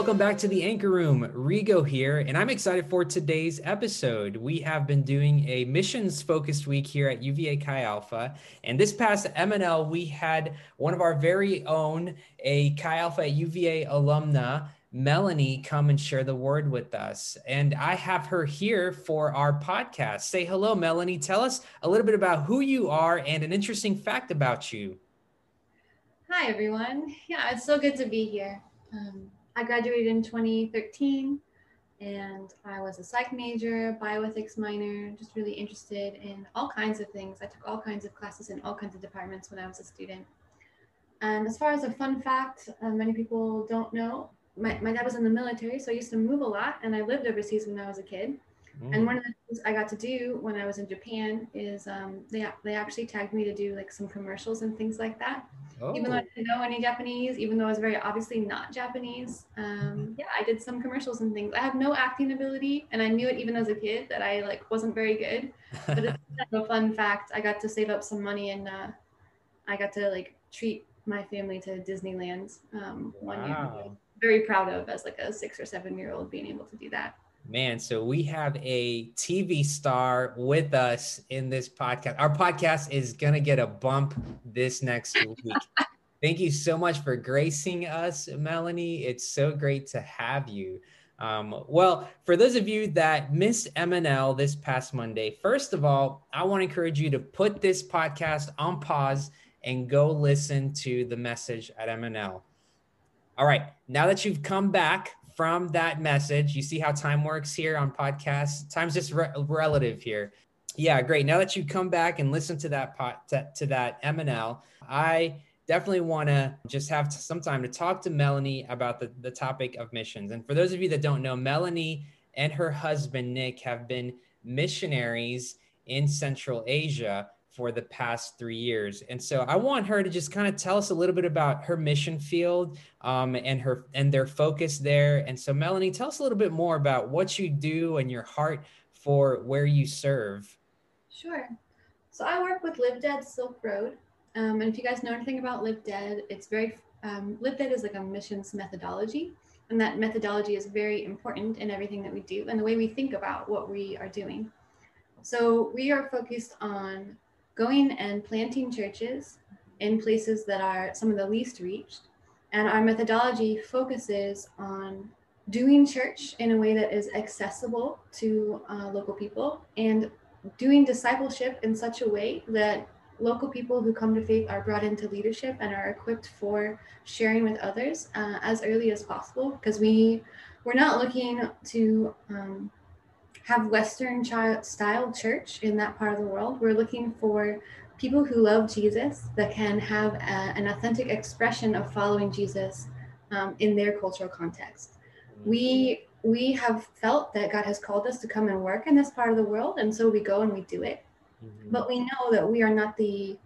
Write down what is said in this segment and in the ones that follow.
welcome back to the Anchor Room. Rigo here, and I'm excited for today's episode. We have been doing a missions focused week here at UVA Chi Alpha, and this past MNL, we had one of our very own, a Chi Alpha UVA alumna, Melanie, come and share the word with us. And I have her here for our podcast. Say hello, Melanie. Tell us a little bit about who you are and an interesting fact about you. Hi, everyone. Yeah, it's so good to be here. Um, I graduated in 2013 and I was a psych major, bioethics minor, just really interested in all kinds of things. I took all kinds of classes in all kinds of departments when I was a student. And as far as a fun fact, uh, many people don't know, my, my dad was in the military, so I used to move a lot and I lived overseas when I was a kid. Mm. And one of the things I got to do when I was in Japan is um, they, they actually tagged me to do like some commercials and things like that. Oh. Even though I didn't know any Japanese, even though I was very obviously not Japanese, um, yeah, I did some commercials and things. I have no acting ability, and I knew it even as a kid that I like wasn't very good. But it's kind of a fun fact. I got to save up some money, and uh, I got to like treat my family to Disneyland um, wow. one year. Very proud of as like a six or seven year old being able to do that. Man, so we have a TV star with us in this podcast. Our podcast is going to get a bump this next week. Thank you so much for gracing us, Melanie. It's so great to have you. Um, well, for those of you that missed MNL this past Monday, first of all, I want to encourage you to put this podcast on pause and go listen to the message at MNL. All right, now that you've come back from that message. You see how time works here on podcasts. Time's just re- relative here. Yeah, great. Now that you come back and listen to that pot to, to that MNL, I definitely want to just have some time to talk to Melanie about the, the topic of missions. And for those of you that don't know, Melanie and her husband Nick have been missionaries in Central Asia for the past three years. And so I want her to just kind of tell us a little bit about her mission field um, and her and their focus there. And so Melanie, tell us a little bit more about what you do and your heart for where you serve. Sure. So I work with Live Dead Silk Road. Um, and if you guys know anything about Live Dead, it's very um, Live Dead is like a missions methodology. And that methodology is very important in everything that we do and the way we think about what we are doing. So we are focused on going and planting churches in places that are some of the least reached. And our methodology focuses on doing church in a way that is accessible to uh, local people and doing discipleship in such a way that local people who come to faith are brought into leadership and are equipped for sharing with others uh, as early as possible because we we're not looking to um, have Western style church in that part of the world. We're looking for people who love Jesus that can have a, an authentic expression of following Jesus um, in their cultural context. We we have felt that God has called us to come and work in this part of the world, and so we go and we do it. Mm-hmm. But we know that we are not the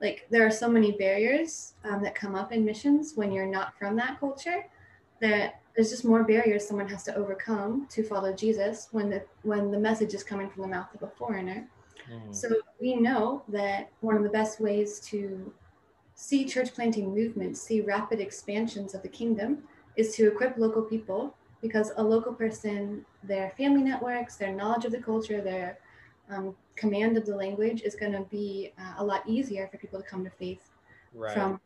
like there are so many barriers um, that come up in missions when you're not from that culture that there's just more barriers someone has to overcome to follow Jesus when the when the message is coming from the mouth of a foreigner. Mm. So we know that one of the best ways to see church planting movements, see rapid expansions of the kingdom, is to equip local people because a local person, their family networks, their knowledge of the culture, their um, command of the language is going to be uh, a lot easier for people to come to faith right. from,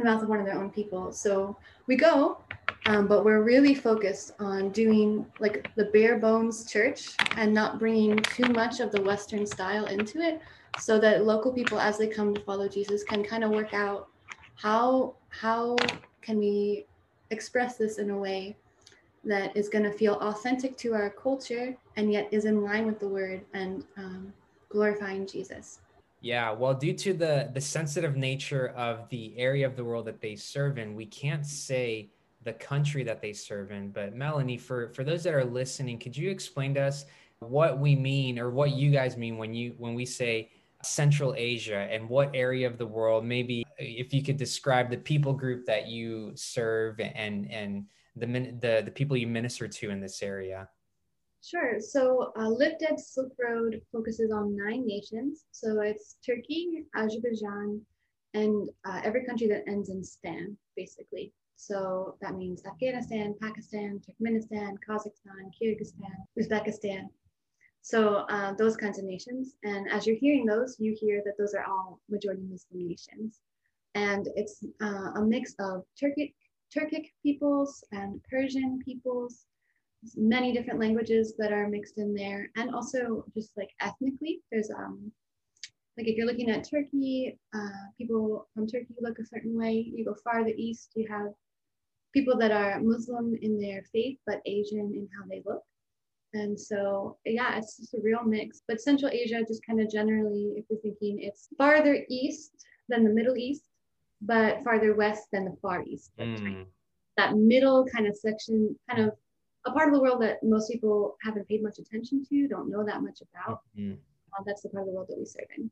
the mouth of one of their own people. So we go um, but we're really focused on doing like the bare bones church and not bringing too much of the Western style into it so that local people, as they come to follow Jesus, can kind of work out how, how can we express this in a way that is going to feel authentic to our culture and yet is in line with the word and um, glorifying Jesus. Yeah, well, due to the the sensitive nature of the area of the world that they serve in, we can't say the country that they serve in. But Melanie, for for those that are listening, could you explain to us what we mean or what you guys mean when you when we say Central Asia and what area of the world? Maybe if you could describe the people group that you serve and and the the the people you minister to in this area. Sure. So uh, Live Dead Silk Road focuses on nine nations. So it's Turkey, Azerbaijan, and uh, every country that ends in Stan, basically. So that means Afghanistan, Pakistan, Turkmenistan, Kazakhstan, Kyrgyzstan, Uzbekistan. So uh, those kinds of nations. And as you're hearing those, you hear that those are all majority Muslim nations. And it's uh, a mix of Turkic, Turkic peoples and Persian peoples, many different languages that are mixed in there. And also just like ethnically, there's um, like if you're looking at Turkey, uh, people from Turkey look a certain way. You go farther east, you have people that are Muslim in their faith, but Asian in how they look. And so, yeah, it's just a real mix. But Central Asia, just kind of generally, if you're thinking it's farther east than the Middle East, but farther west than the Far East. Mm. That middle kind of section, kind of a part of the world that most people haven't paid much attention to, don't know that much about. Mm-hmm. Uh, that's the part of the world that we serve in.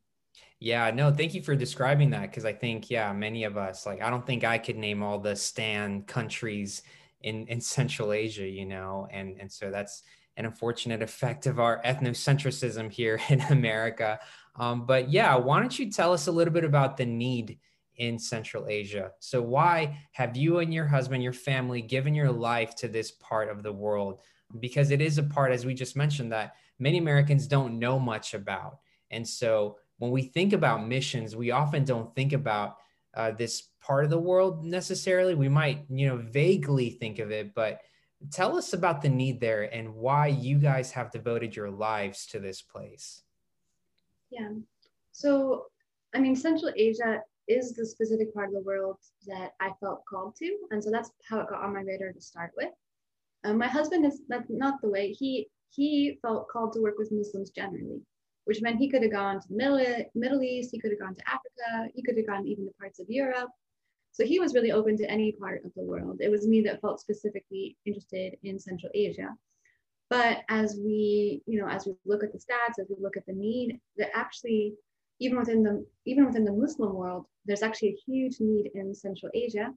Yeah, no, thank you for describing that because I think, yeah, many of us, like, I don't think I could name all the Stan countries in in Central Asia, you know, and and so that's an unfortunate effect of our ethnocentrism here in America. Um, but yeah, why don't you tell us a little bit about the need in Central Asia? So why have you and your husband, your family, given your life to this part of the world? Because it is a part, as we just mentioned, that many Americans don't know much about, and so when we think about missions, we often don't think about uh, this part of the world necessarily. We might, you know, vaguely think of it, but tell us about the need there and why you guys have devoted your lives to this place. Yeah. So, I mean, Central Asia is the specific part of the world that I felt called to. And so that's how it got on my radar to start with. Um, my husband is that's not the way he he felt called to work with Muslims generally which meant he could have gone to the Middle, Middle East, he could have gone to Africa, he could have gone even to parts of Europe. So he was really open to any part of the world. It was me that felt specifically interested in Central Asia. But as we, you know, as we look at the stats, as we look at the need, that actually, even within the even within the Muslim world, there's actually a huge need in Central Asia.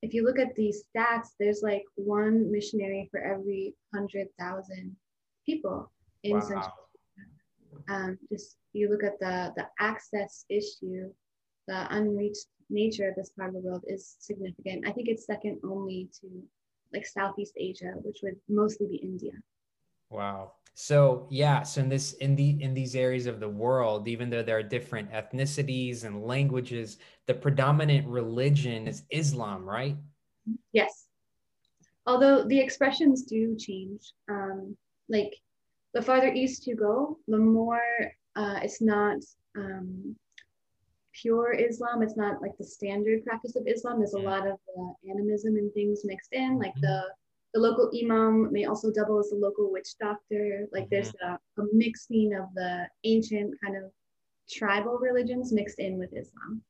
If you look at these stats, there's like one missionary for every hundred thousand people in wow. Central um, just you look at the the access issue, the unreached nature of this part of the world is significant. I think it's second only to like Southeast Asia, which would mostly be India. Wow. So yeah, so in this in the in these areas of the world, even though there are different ethnicities and languages, the predominant religion is Islam, right? Yes. Although the expressions do change. Um, like the farther east you go, the more uh, it's not um, pure Islam. It's not like the standard practice of Islam. There's a lot of uh, animism and things mixed in. Like the the local imam may also double as a local witch doctor. Like mm-hmm. there's a, a mixing of the ancient kind of tribal religions mixed in with Islam.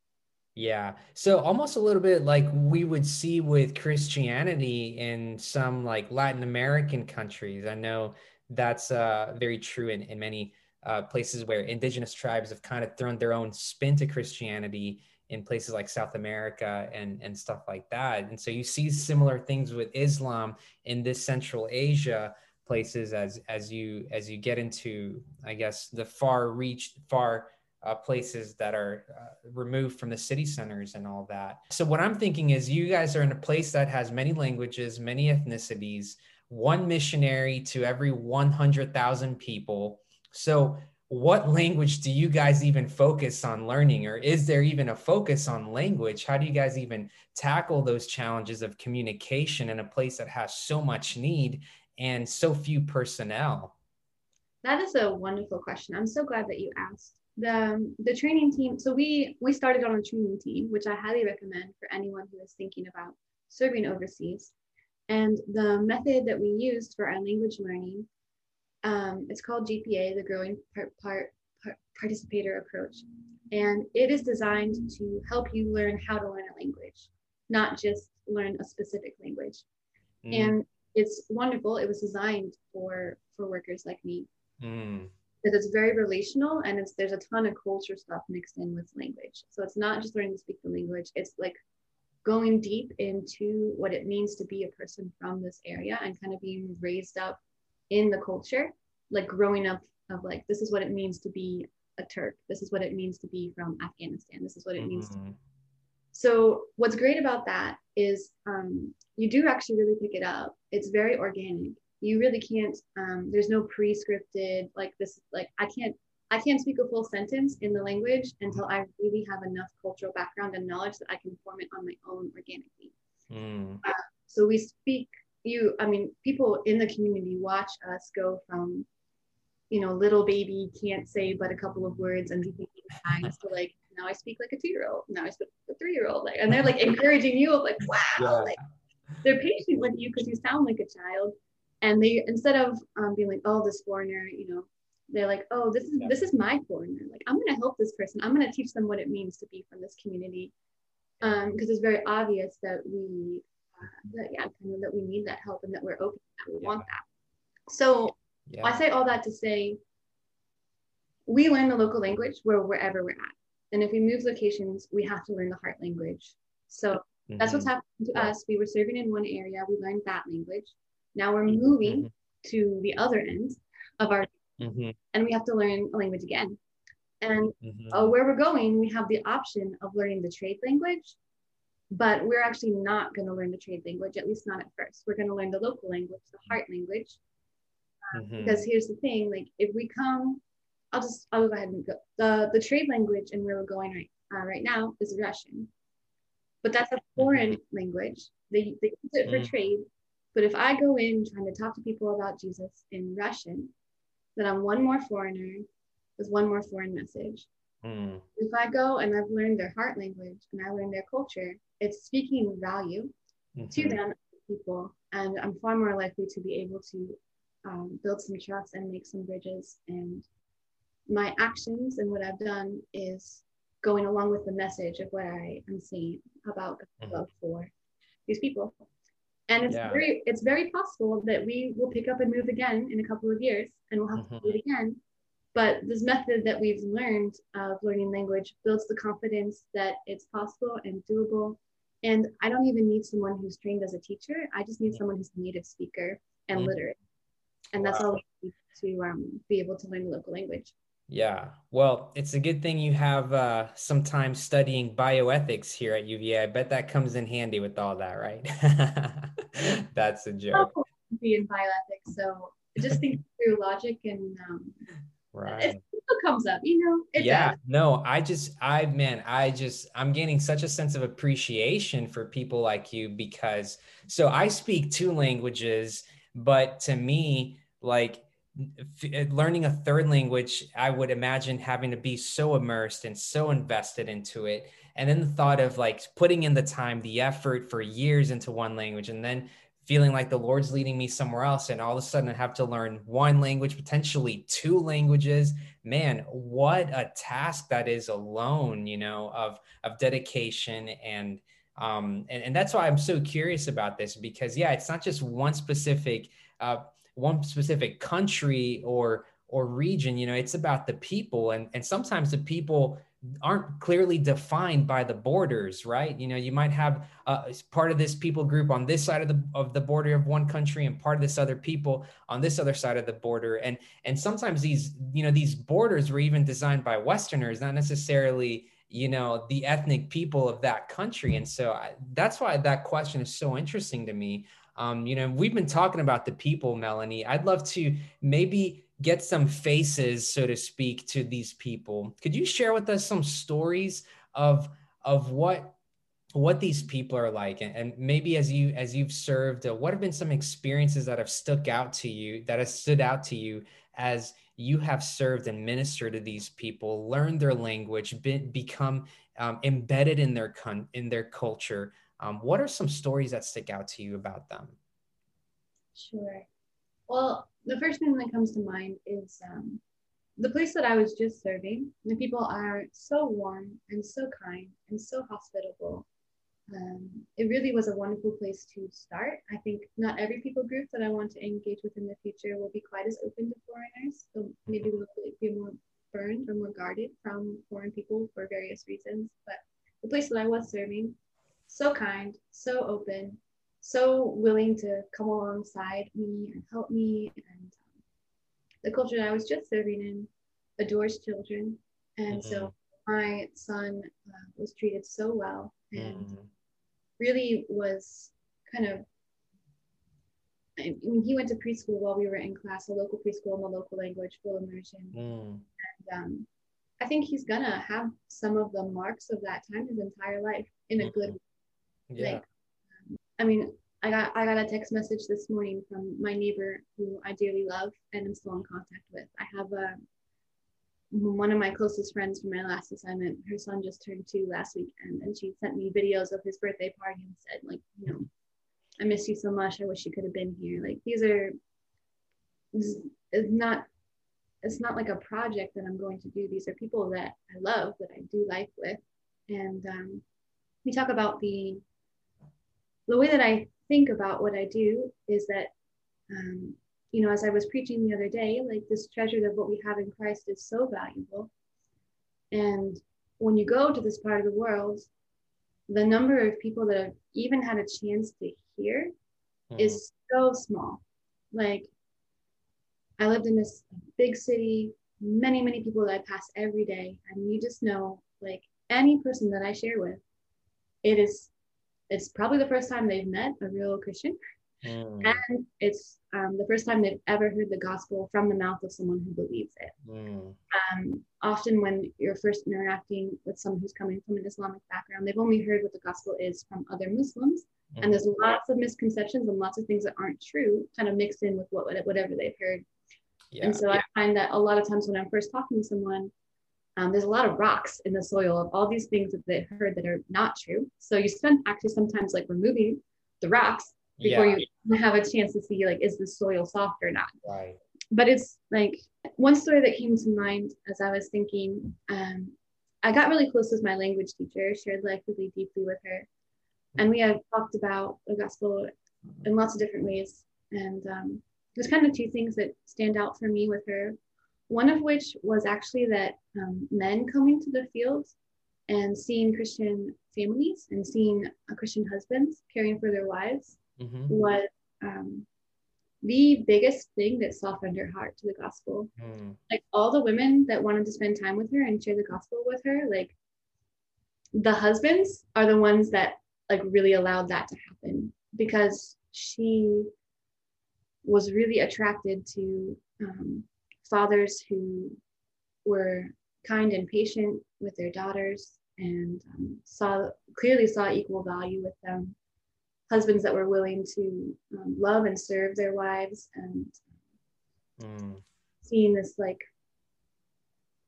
Yeah. So almost a little bit like we would see with Christianity in some like Latin American countries. I know that's uh, very true in, in many uh, places where indigenous tribes have kind of thrown their own spin to Christianity in places like South America and, and stuff like that. And so you see similar things with Islam in this Central Asia places as as you as you get into I guess the far reach far uh, places that are uh, removed from the city centers and all that. So what I'm thinking is you guys are in a place that has many languages, many ethnicities, one missionary to every 100,000 people. So, what language do you guys even focus on learning, or is there even a focus on language? How do you guys even tackle those challenges of communication in a place that has so much need and so few personnel? That is a wonderful question. I'm so glad that you asked. The, um, the training team, so we we started on a training team, which I highly recommend for anyone who is thinking about serving overseas. And the method that we used for our language learning, um, it's called GPA, the Growing Part, Part, Part Participator Approach. And it is designed to help you learn how to learn a language, not just learn a specific language. Mm. And it's wonderful. It was designed for for workers like me. Mm. Because it's very relational and it's there's a ton of culture stuff mixed in with language. So it's not just learning to speak the language, it's like going deep into what it means to be a person from this area and kind of being raised up in the culture, like growing up of like, this is what it means to be a Turk. This is what it means to be from Afghanistan. This is what it mm-hmm. means to be. Mm-hmm. So what's great about that is um, you do actually really pick it up. It's very organic. You really can't. Um, there's no pre-scripted like this. Like I can't. I can't speak a full sentence in the language until I really have enough cultural background and knowledge that I can form it on my own organically. Mm. Uh, so we speak. You. I mean, people in the community watch us go from you know, little baby can't say but a couple of words and to like now I speak like a two year old. Now I speak like a three year old. Like, and they're like encouraging you of like, wow, yeah. like they're patient with you because you sound like a child. And they instead of um, being like, oh, this foreigner, you know, they're like, oh, this is yeah. this is my foreigner. Like, I'm gonna help this person. I'm gonna teach them what it means to be from this community. Um, because it's very obvious that we, that yeah, kind of that we need that help and that we're open, that we yeah. want that. So I say all that to say, we learn the local language where wherever we're at. And if we move locations, we have to learn the heart language. So mm-hmm. that's what's mm-hmm. happened to yeah. us. We were serving in one area, we learned that language. Now we're mm-hmm. moving mm-hmm. to the other end of our, mm-hmm. and we have to learn a language again. And mm-hmm. uh, where we're going, we have the option of learning the trade language, but we're actually not going to learn the trade language, at least not at first. We're going to learn the local language, the heart language. Because here's the thing like, if we come I'll just I'll go ahead and go. The the trade language and where we're going right uh, right now is Russian, but that's a foreign mm-hmm. language. They they use it for mm. trade. But if I go in trying to talk to people about Jesus in Russian, then I'm one more foreigner with one more foreign message. Mm. If I go and I've learned their heart language and I learned their culture, it's speaking value mm-hmm. to them people, and I'm far more likely to be able to um, build some trust and make some bridges and my actions and what I've done is going along with the message of what I am saying about mm-hmm. love for these people. And it's yeah. very it's very possible that we will pick up and move again in a couple of years and we'll have mm-hmm. to do it again. But this method that we've learned of learning language builds the confidence that it's possible and doable. And I don't even need someone who's trained as a teacher. I just need someone who's a native speaker and mm-hmm. literate. And wow. that's all to um, be able to learn local language. Yeah. Well, it's a good thing you have uh, some time studying bioethics here at UVA. I bet that comes in handy with all that, right? That's a joke. Be in bioethics, so just think through logic and um, right. It, comes up, you know. yeah. Does. No, I just, I man, I just, I'm gaining such a sense of appreciation for people like you because, so I speak two languages, but to me, like uh, learning a third language, I would imagine having to be so immersed and so invested into it. And then the thought of like putting in the time, the effort for years into one language, and then feeling like the Lord's leading me somewhere else, and all of a sudden I have to learn one language, potentially two languages. Man, what a task that is alone, you know, of of dedication and um and, and that's why I'm so curious about this because yeah, it's not just one specific uh one specific country or or region you know it's about the people and and sometimes the people aren't clearly defined by the borders right? You know you might have uh, part of this people group on this side of the of the border of one country and part of this other people on this other side of the border. And and sometimes these you know these borders were even designed by westerners not necessarily you know the ethnic people of that country. And so I, that's why that question is so interesting to me. Um, you know, we've been talking about the people, Melanie. I'd love to maybe get some faces, so to speak, to these people. Could you share with us some stories of of what what these people are like and, and maybe as you as you've served uh, what have been some experiences that have stuck out to you that have stood out to you as you have served and ministered to these people learned their language become um, embedded in their con- in their culture um, what are some stories that stick out to you about them? Sure. Well, the first thing that comes to mind is um, the place that I was just serving. The people are so warm and so kind and so hospitable. Um, it really was a wonderful place to start. I think not every people group that I want to engage with in the future will be quite as open to foreigners. So maybe we'll be more burned or more guarded from foreign people for various reasons. But the place that I was serving so kind, so open, so willing to come alongside me and help me. And um, the culture that I was just serving in adores children. And mm-hmm. so my son uh, was treated so well and Mm. really was kind of I mean, he went to preschool while we were in class, a local preschool in the local language, full immersion. Mm. And um, I think he's gonna have some of the marks of that time his entire life in a good Yeah. like I mean, I got I got a text message this morning from my neighbor who I dearly love and I'm still in contact with. I have a one of my closest friends from my last assignment. Her son just turned two last weekend, and she sent me videos of his birthday party and said, like, you know, I miss you so much. I wish you could have been here. Like these are, it's not, it's not like a project that I'm going to do. These are people that I love, that I do life with, and um, we talk about the the way that I think about what I do is that, um, you know, as I was preaching the other day, like this treasure of what we have in Christ is so valuable. And when you go to this part of the world, the number of people that have even had a chance to hear Mm. is so small. Like, I lived in this big city, many, many people that I pass every day. And you just know, like, any person that I share with, it is, it's probably the first time they've met a real Christian. Mm. And it's um, the first time they've ever heard the gospel from the mouth of someone who believes it. Mm. Um, often, when you're first interacting with someone who's coming from an Islamic background, they've only heard what the gospel is from other Muslims. And there's lots of misconceptions and lots of things that aren't true kind of mixed in with what, whatever they've heard. yeah. And so I find that a lot of times when I'm first talking to someone, um, there's a lot of rocks in the soil of all these things that they've heard that are not true. So you spend actually sometimes like removing the rocks before yeah. you have a chance to see like is the soil soft or not. Right. But it's like one story that came to mind as I was thinking. Um, I got really close with my language teacher, shared life really deeply with her, and we have talked about the gospel in lots of different ways. And um, there's kind of two things that stand out for me with her. One of which was actually that um, men coming to the field and seeing Christian families and seeing uh, Christian husbands caring for their wives hmm was um, the biggest thing that softened her heart to the gospel. Mm. Like all the women that wanted to spend time with her and share the gospel with her, like the husbands are the ones that like really allowed that to happen because she was really attracted to um, fathers who were kind and patient with their daughters and um, saw clearly saw equal value with them. Husbands that were willing to um, love and serve their wives and Mm. seeing this like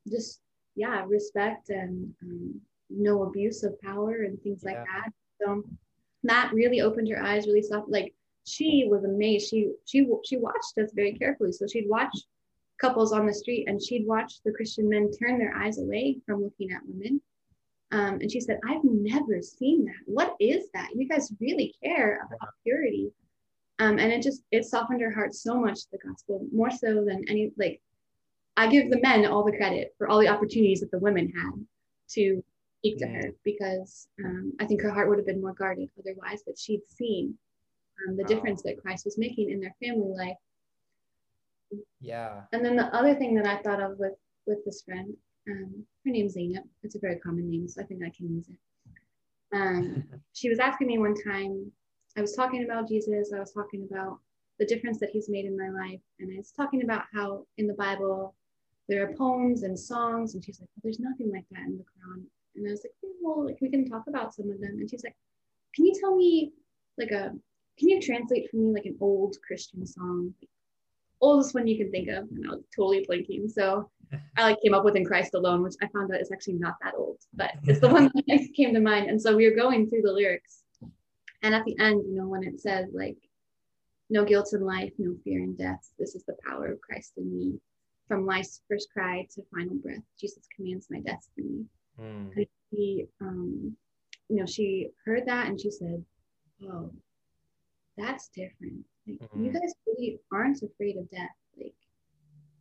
just yeah respect and um, no abuse of power and things like that. So that really opened her eyes really soft like she was amazed. She she she watched us very carefully. So she'd watch couples on the street and she'd watch the christian men turn their eyes away from looking at women. Um, and she said i've never seen that. What is that? You guys really care about purity. Um, and it just it softened her heart so much the gospel more so than any like i give the men all the credit for all the opportunities that the women had to speak to her because um, i think her heart would have been more guarded otherwise but she'd seen um, the difference that christ was making in their family life Yeah. and then the other thing that i thought of with with this friend um, her name's zainab it's a very common name so i think i can use it. Um, she was asking me one time i was talking about jesus i was talking about the difference that he's made in my life and i was talking about how in the bible there are poems and songs and she's like well, there's nothing like that in the quran. And i was like "Yeah, well like we can talk about some of them. And she's like can you tell me like a can you translate for me like an old christian song oldest one you can think of and i was totally blinking so i like came up with in christ alone which i found out is actually not that old but it's the one that came to mind. And so we were going through the lyrics. And at the end you know when it says like no guilt in life no fear in death this is the power of christ in me. From life's first cry to final breath jesus commands my destiny. Mm. and she um you know she heard that and she said oh that's different. Like you Mhm. guys really aren't afraid of death like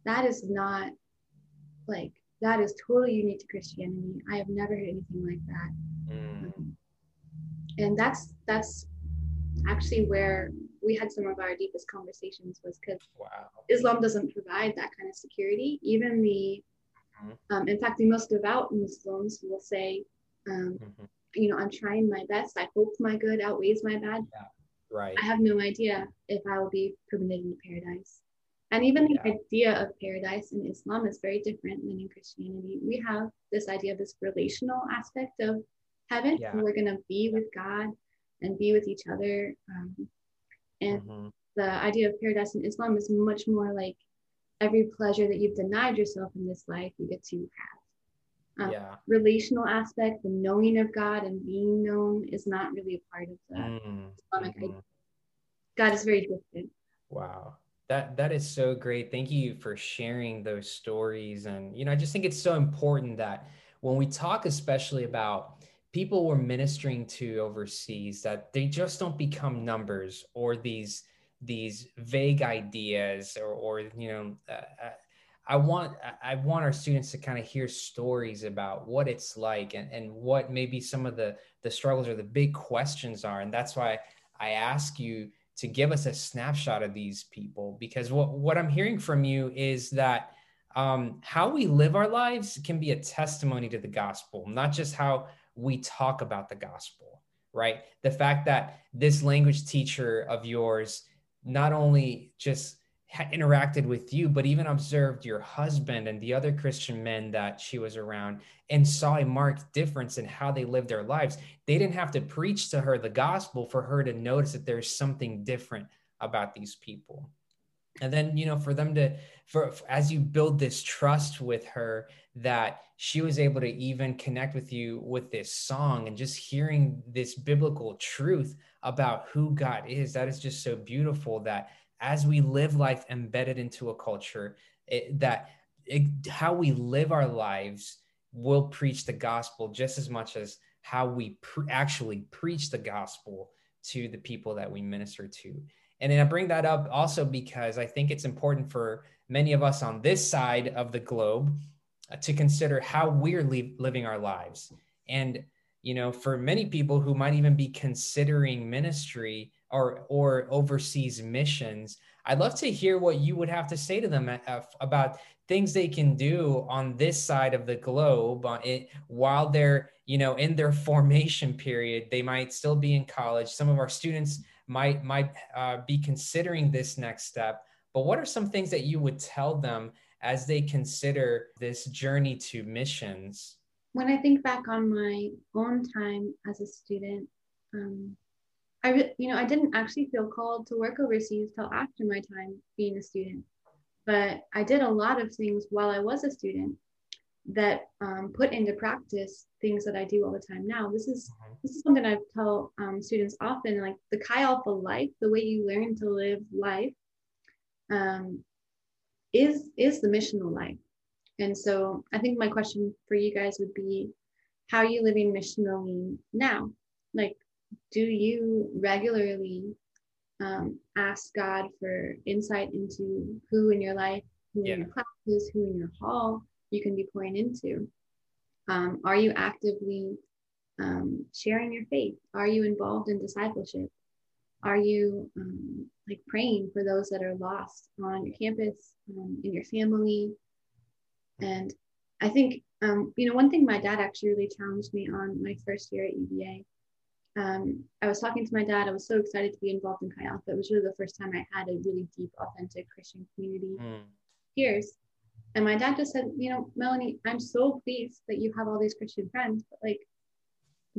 that is not like that is totally unique to christianity i have never heard anything like that Mm. um, and that's that's actually where we had some of our deepest conversations was because Wow. islam doesn't provide that kind of security even the Mm-hmm. Um, in fact, the most devout Muslims will say, um, mm-hmm. you know, I'm trying my best. I hope my good outweighs my bad. Yeah. Right. I have no idea if I will be permitted into paradise. And even the yeah. idea of paradise in Islam is very different than in Christianity. We have this idea of this relational aspect of heaven. Yeah. We're going to be with God and be with each other. Um, and mm-hmm. the idea of paradise in Islam is much more like every pleasure that you've denied yourself in this life, you get to have. Um, yeah. Relational aspect, the knowing of God and being known is not really a part of the mm-hmm. Islamic idea. God is very different. Wow. That that is so great. Thank you for sharing those stories. And you know, I just think it's so important that when we talk especially about people we're ministering to overseas that they just don't become numbers or these these vague ideas or or you know uh, uh I want I want our students to kind of hear stories about what it's like and, and what maybe some of the the struggles or the big questions are and that's why I ask you to give us a snapshot of these people because what what I'm hearing from you is that um, how we live our lives can be a testimony to the gospel, not just how we talk about the gospel, right? The fact that this language teacher of yours not only just interacted with you, but even observed your husband and the other Christian men that she was around and saw a marked difference in how they lived their lives. They didn't have to preach to her the gospel for her to notice that there's something different about these people and then you know for them to for, as you build this trust with her that she was able to even connect with you with this song and just hearing this biblical truth about who God is that is just so beautiful that as we live life embedded into a culture it, that it, how we live our lives will preach the gospel just as much as how we pre- actually preach the gospel to the people that we minister to and I bring that up also because I think it's important for many of us on this side of the globe uh, to consider how we're li- living our lives. And, you know, for many people who might even be considering ministry or, or overseas missions, I'd love to hear what you would have to say to them uh, about things they can do on this side of the globe it while they're you know in their formation period. They might still be in college. Some of our students might might uh, be considering this next step. But what are some things that you would tell them as they consider this journey to missions? When i think back on my own time as a student um, i re- you know i didn't actually feel called to work overseas till after my time being a student but i did a lot of things while i was a student that um, put into practice things that I do all the time now. This is mm-hmm. this is something I tell um, students often, like the Chi Alpha life, the way you learn to live life, um, is is the missional life. And so I think my question for you guys would be, how are you living missionally now? Like, do you regularly um, ask God for insight into who in your life, who yeah. in your classes, who in your hall? you can be pouring into? Um, are you actively um, sharing your faith? Are you involved in discipleship? Are you um, like praying for those that are lost on your campus, um, in your family? And I think, um, you know, one thing my dad actually really challenged me on my first year at UVA. Um, I was talking to my dad. I was so excited to be involved in Chi Alpha. It was really the first time I had a really deep, authentic Christian community. Mm. Peers and my dad just said, you know, Melanie, I'm so pleased that you have all these Christian friends, but like,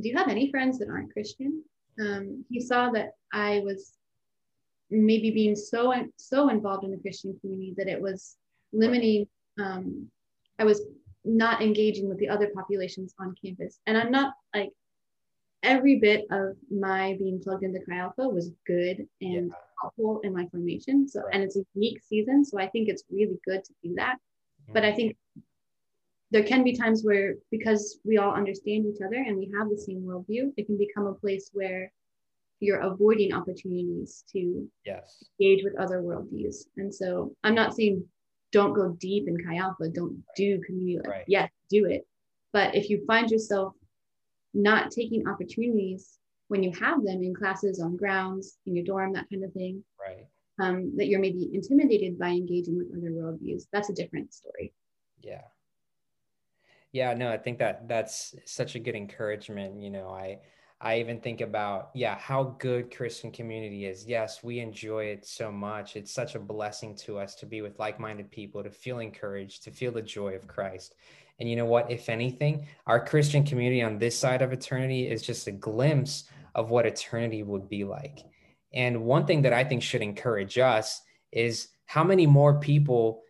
do you have any friends that aren't Christian? Um, he saw that I was maybe being so so involved in the Christian community that it was limiting. Um, I was not engaging with the other populations on campus, and I'm not like every bit of my being plugged into Chi Alpha was good and yeah. helpful in my formation. So, and it's a unique season, so I think it's really good to do that. But I mm-hmm. think there can be times where, because we all understand each other and we have the same worldview, it can become a place where you're avoiding opportunities to yes. engage with other worldviews. And so I'm not saying don't go deep in Chi Alpha, don't do community. Right. Yes, do it. But if you find yourself not taking opportunities when you have them in classes on grounds, in your dorm, that kind of thing, right um, that you're maybe intimidated by engaging with other worldviews, that's a different story. Yeah. Yeah, no, I think that that's such a good encouragement. You know, I I even think about, yeah, how good Christian community is. Yes, we enjoy it so much. It's such a blessing to us to be with like-minded people, to feel encouraged, to feel the joy of Christ. And you know what? If anything, our Christian community on this side of eternity is just a glimpse of what eternity would be like. And one thing that I think should encourage us is how many more people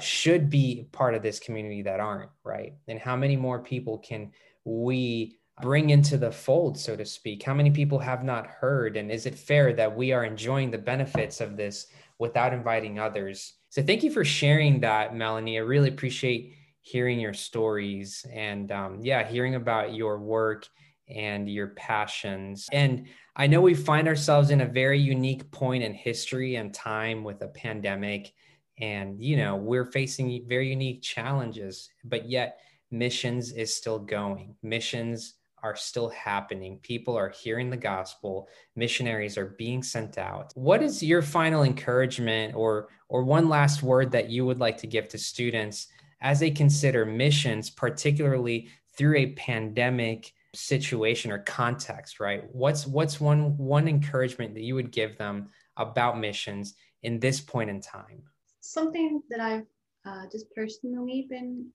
should be part of this community that aren't, right? And how many more people can we bring into the fold, so to speak? How many people have not heard? And is it fair that we are enjoying the benefits of this without inviting others? So thank you for sharing that, Melanie. I really appreciate hearing your stories and um, yeah, hearing about your work and your passions. And I know we find ourselves in a very unique point in history and time with a pandemic. And, you know, we're facing very unique challenges, but yet missions is still going. Missions are still happening. People are hearing the gospel. Missionaries are being sent out. What is your final encouragement or or one last word that you would like to give to students as they consider missions, particularly through a pandemic situation or context, right? What's what's one one encouragement that you would give them about missions in this point in time? Something that I've uh, just personally been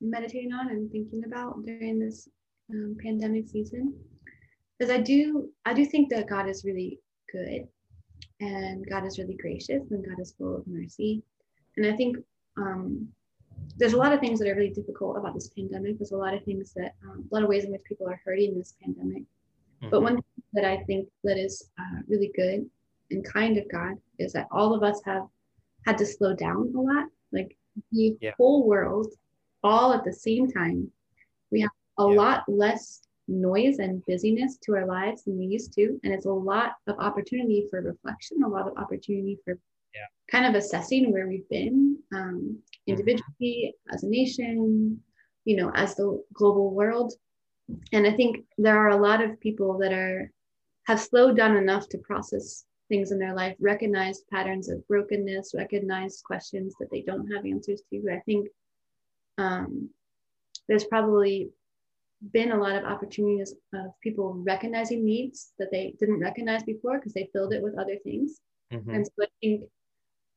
meditating on and thinking about during this um, pandemic season is I do I do think that God is really good and God is really gracious and God is full of mercy, and I think um, there's a lot of things that are really difficult about this pandemic. There's a lot of things that, um, a lot of ways in which people are hurting in this pandemic. Mm-hmm. But one thing that I think that is uh, really good and kind of God is that all of us have had to slow down a lot. Like the yeah. whole world, all at the same time, we have a yeah. lot less noise and busyness to our lives than we used to. And it's a lot of opportunity for reflection, a lot of opportunity for yeah. kind of assessing where we've been um, individually, as a nation, you know, as the global world. And I think there are a lot of people that are have slowed down enough to process things in their life, recognize patterns of brokenness, recognize questions that they don't have answers to. I think um, there's probably been a lot of opportunities of people recognizing needs that they didn't recognize before because they filled it with other things. Mm-hmm. And so I think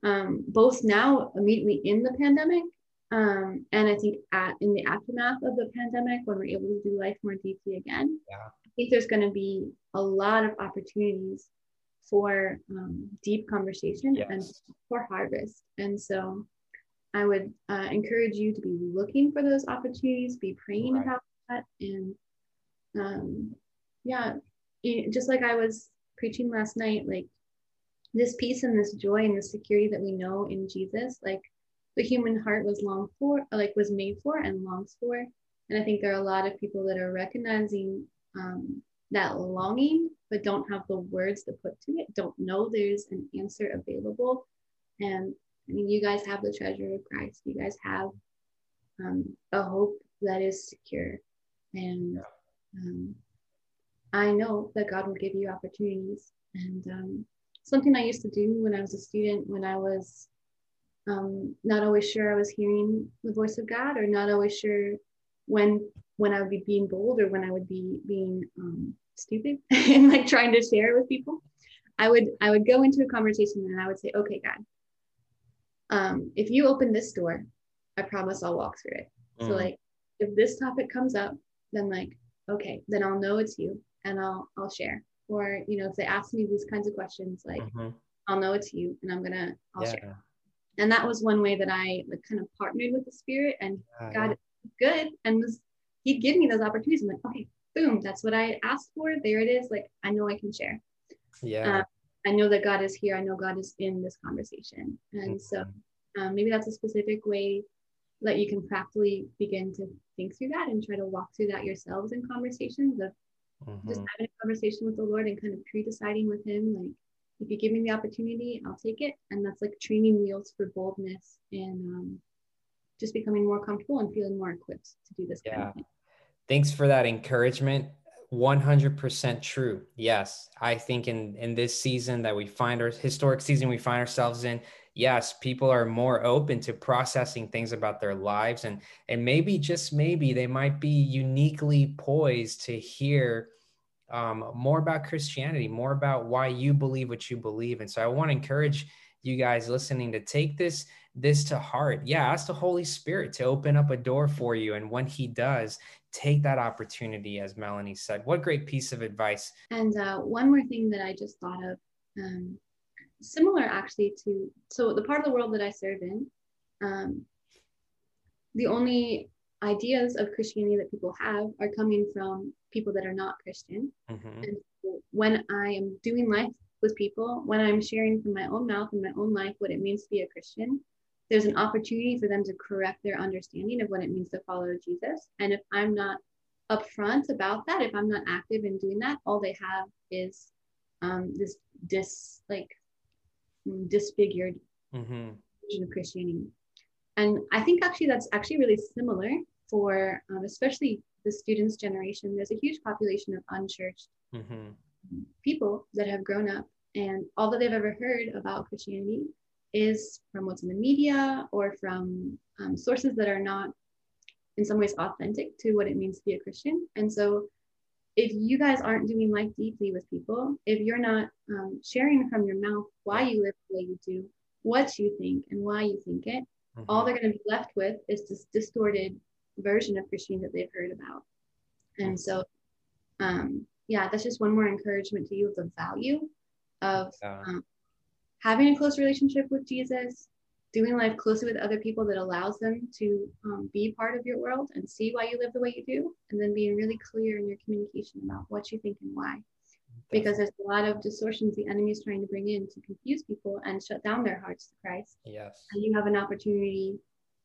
um, both now immediately in the pandemic um, and I think at in the aftermath of the pandemic when we're able to do life more deeply again, yeah. I think there's going to be a lot of opportunities for um, deep conversation yes. and for harvest. And so I would uh, encourage you to be looking for those opportunities, be praying right. about that, and um, yeah, just like I was preaching last night, like this peace and this joy and the security that we know in Jesus, like the human heart was longed for, like was made for and longs for. And I think there are a lot of people that are recognizing um, that longing, but don't have the words to put to it, don't know there's an answer available. And I mean, you guys have the treasure of Christ. You guys have um, a hope that is secure. And um, I know that God will give you opportunities. And um, something I used to do when I was a student, when I was um, not always sure I was hearing the voice of God, or not always sure when when I would be being bold or when I would be being um, stupid and like trying to share with people. I would I would go into a conversation and I would say, "Okay, God, um, if you open this door, I promise I'll walk through it." Mm. So like, if this topic comes up, then like, okay, then I'll know it's you and I'll I'll share or you know if they ask me these kinds of questions like mm-hmm. i'll know it's you and i'm gonna i'll yeah. share and that was one way that i like kind of partnered with the spirit and yeah, got yeah. good and was he'd give me those opportunities i'm like okay boom that's what i asked for there it is like i know i can share yeah uh, i know that god is here i know god is in this conversation and mm-hmm. so um, maybe that's a specific way that you can practically begin to think through that and try to walk through that yourselves in conversations of mm-hmm. just having a conversation with the Lord and kind of pre-deciding with Him, like if you give me the opportunity, I'll take it. And that's like training wheels for boldness and um, just becoming more comfortable and feeling more equipped to do this. Yeah. Kind of thing. Thanks for that encouragement. 100% true. Yes. I think in, in this season that we find our historic season we find ourselves in, yes, people are more open to processing things about their lives and and maybe just maybe they might be uniquely poised to hear um, more about Christianity, more about why you believe what you believe. And so I want to encourage you guys listening to take this this to heart. Yeah, ask the Holy Spirit to open up a door for you. And when He does, take that opportunity, as Melanie said. What great piece of advice. And uh, one more thing that I just thought of, um, similar actually to so the part of the world that I serve in, um, the only ideas of Christianity that people have are coming from people that are not Christian. Mm-hmm. And so when I am doing life with people, when I'm sharing from my own mouth and my own life what it means to be a Christian, there's an opportunity for them to correct their understanding of what it means to follow Jesus. And if I'm not upfront about that, if I'm not active in doing that, all they have is um, this dis like disfigured mm-hmm. version of Christianity. And I think actually that's actually really similar for um, especially the students' generation. There's a huge population of unchurched mm-hmm. people that have grown up, and all that they've ever heard about Christianity is from what's in the media or from um, sources that are not in some ways authentic to what it means to be a Christian. And so if you guys aren't doing life deeply with people, if you're not um, sharing from your mouth why you live the way you do, what you think, and why you think it, mm-hmm. all they're going to be left with is this distorted version of Christianity that they've heard about. And so, um, yeah, that's just one more encouragement to you of the value of um, having a close relationship with Jesus, doing life closely with other people that allows them to um, be part of your world and see why you live the way you do, and then being really clear in your communication about what you think and why. Because there's a lot of distortions the enemy is trying to bring in to confuse people and shut down their hearts to Christ. Yes. And you have an opportunity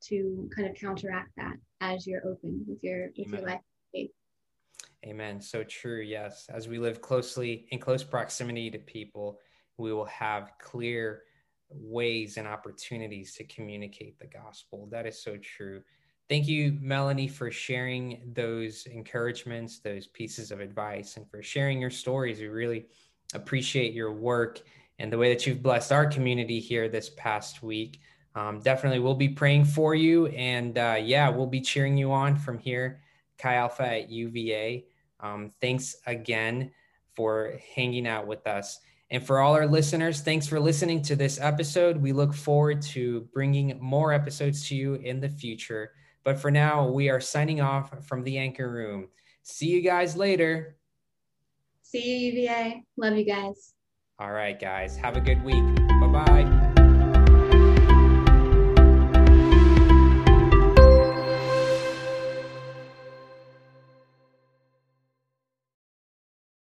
to kind of counteract that as you're open with your with Amen. your life faith. Amen. So true. Yes. As we live closely in close proximity to people, we will have clear ways and opportunities to communicate the gospel. That is so true. Thank you, Melanie, for sharing those encouragements, those pieces of advice, and for sharing your stories. We really appreciate your work and the way that you've blessed our community here this past week. Um, definitely, we'll be praying for you. And uh, yeah, we'll be cheering you on from here, Chi Alpha at UVA. Um, thanks again for hanging out with us. And for all our listeners, thanks for listening to this episode. We look forward to bringing more episodes to you in the future. But for now, we are signing off from the Anchor Room. See you guys later. See you, UVA. Love you guys. All right, guys. Have a good week. Bye bye.